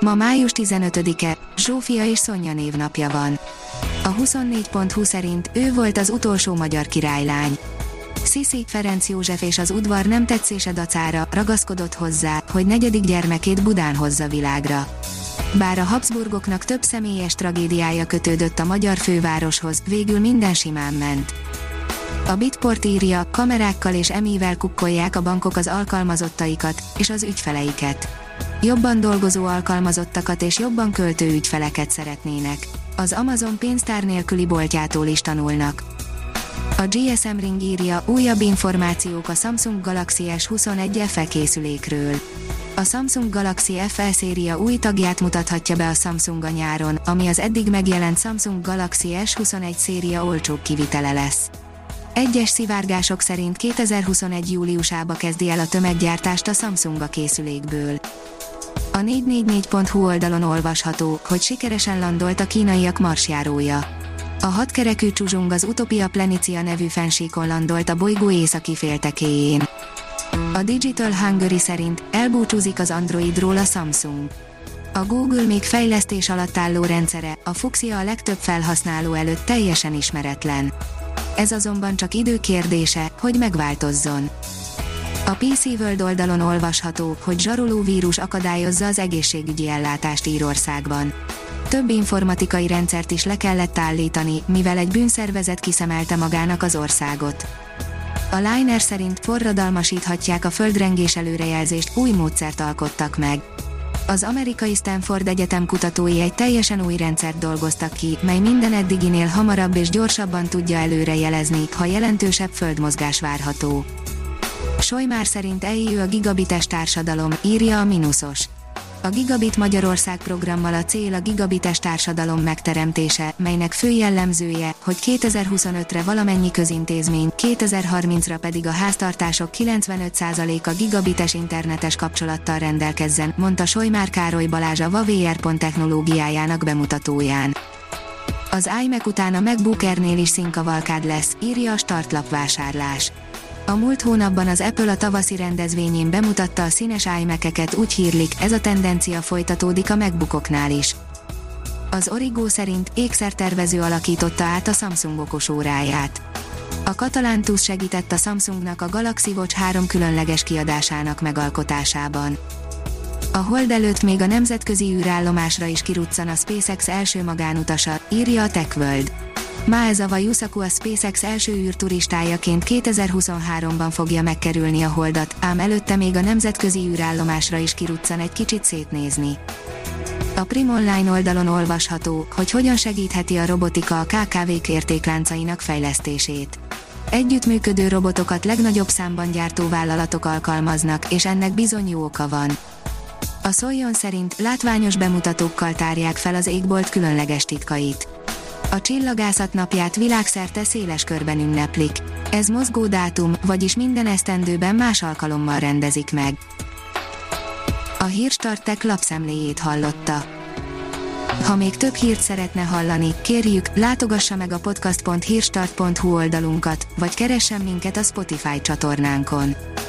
Ma május 15-e, Zsófia és Szonya névnapja van. A 24.20 szerint ő volt az utolsó magyar királylány. Sziszi Ferenc József és az udvar nem tetszése dacára ragaszkodott hozzá, hogy negyedik gyermekét Budán hozza világra. Bár a Habsburgoknak több személyes tragédiája kötődött a magyar fővároshoz, végül minden simán ment. A Bitport írja, kamerákkal és emivel kukkolják a bankok az alkalmazottaikat és az ügyfeleiket. Jobban dolgozó alkalmazottakat és jobban költő ügyfeleket szeretnének. Az Amazon pénztár nélküli boltjától is tanulnak. A GSM Ring írja újabb információk a Samsung Galaxy S21 FE készülékről. A Samsung Galaxy FE széria új tagját mutathatja be a Samsung a nyáron, ami az eddig megjelent Samsung Galaxy S21 széria olcsóbb kivitele lesz. Egyes szivárgások szerint 2021. júliusába kezdi el a tömeggyártást a Samsung a készülékből. A 444.hu oldalon olvasható, hogy sikeresen landolt a kínaiak marsjárója. A hatkerekű csuzsung az Utopia Planitia nevű fensíkon landolt a bolygó északi féltekéjén. A Digital Hungary szerint elbúcsúzik az Androidról a Samsung. A Google még fejlesztés alatt álló rendszere, a Fuxia a legtöbb felhasználó előtt teljesen ismeretlen. Ez azonban csak idő kérdése, hogy megváltozzon. A PC World oldalon olvasható, hogy zsaroló vírus akadályozza az egészségügyi ellátást Írországban. Több informatikai rendszert is le kellett állítani, mivel egy bűnszervezet kiszemelte magának az országot. A Liner szerint forradalmasíthatják a földrengés előrejelzést, új módszert alkottak meg. Az amerikai Stanford Egyetem kutatói egy teljesen új rendszert dolgoztak ki, mely minden eddiginél hamarabb és gyorsabban tudja előrejelezni, ha jelentősebb földmozgás várható. Sojmár szerint eljő a gigabites társadalom, írja a Minusos. A Gigabit Magyarország programmal a cél a gigabites társadalom megteremtése, melynek fő jellemzője, hogy 2025-re valamennyi közintézmény, 2030-ra pedig a háztartások 95%-a gigabites internetes kapcsolattal rendelkezzen, mondta Sojmár Károly Balázs a VaVR technológiájának bemutatóján. Az iMac után a MacBook Air-nél is színkavalkád lesz, írja a startlap vásárlás. A múlt hónapban az Apple a tavaszi rendezvényén bemutatta a színes imac úgy hírlik, ez a tendencia folytatódik a MacBookoknál is. Az Origo szerint ékszertervező alakította át a Samsung okos óráját. A katalán TUS segített a Samsungnak a Galaxy Watch 3 különleges kiadásának megalkotásában. A hold előtt még a nemzetközi űrállomásra is kiruccan a SpaceX első magánutasa, írja a TechWorld. Maezawa Yusaku a SpaceX első űrturistájaként 2023-ban fogja megkerülni a holdat, ám előtte még a nemzetközi űrállomásra is kiruccan egy kicsit szétnézni. A Prim Online oldalon olvasható, hogy hogyan segítheti a robotika a KKV-k értékláncainak fejlesztését. Együttműködő robotokat legnagyobb számban gyártó vállalatok alkalmaznak, és ennek bizony jó oka van. A Szoljon szerint látványos bemutatókkal tárják fel az égbolt különleges titkait a csillagászat napját világszerte széles körben ünneplik. Ez mozgó dátum, vagyis minden esztendőben más alkalommal rendezik meg. A Hírstartek lapszemléjét hallotta. Ha még több hírt szeretne hallani, kérjük, látogassa meg a podcast.hírstart.hu oldalunkat, vagy keressen minket a Spotify csatornánkon.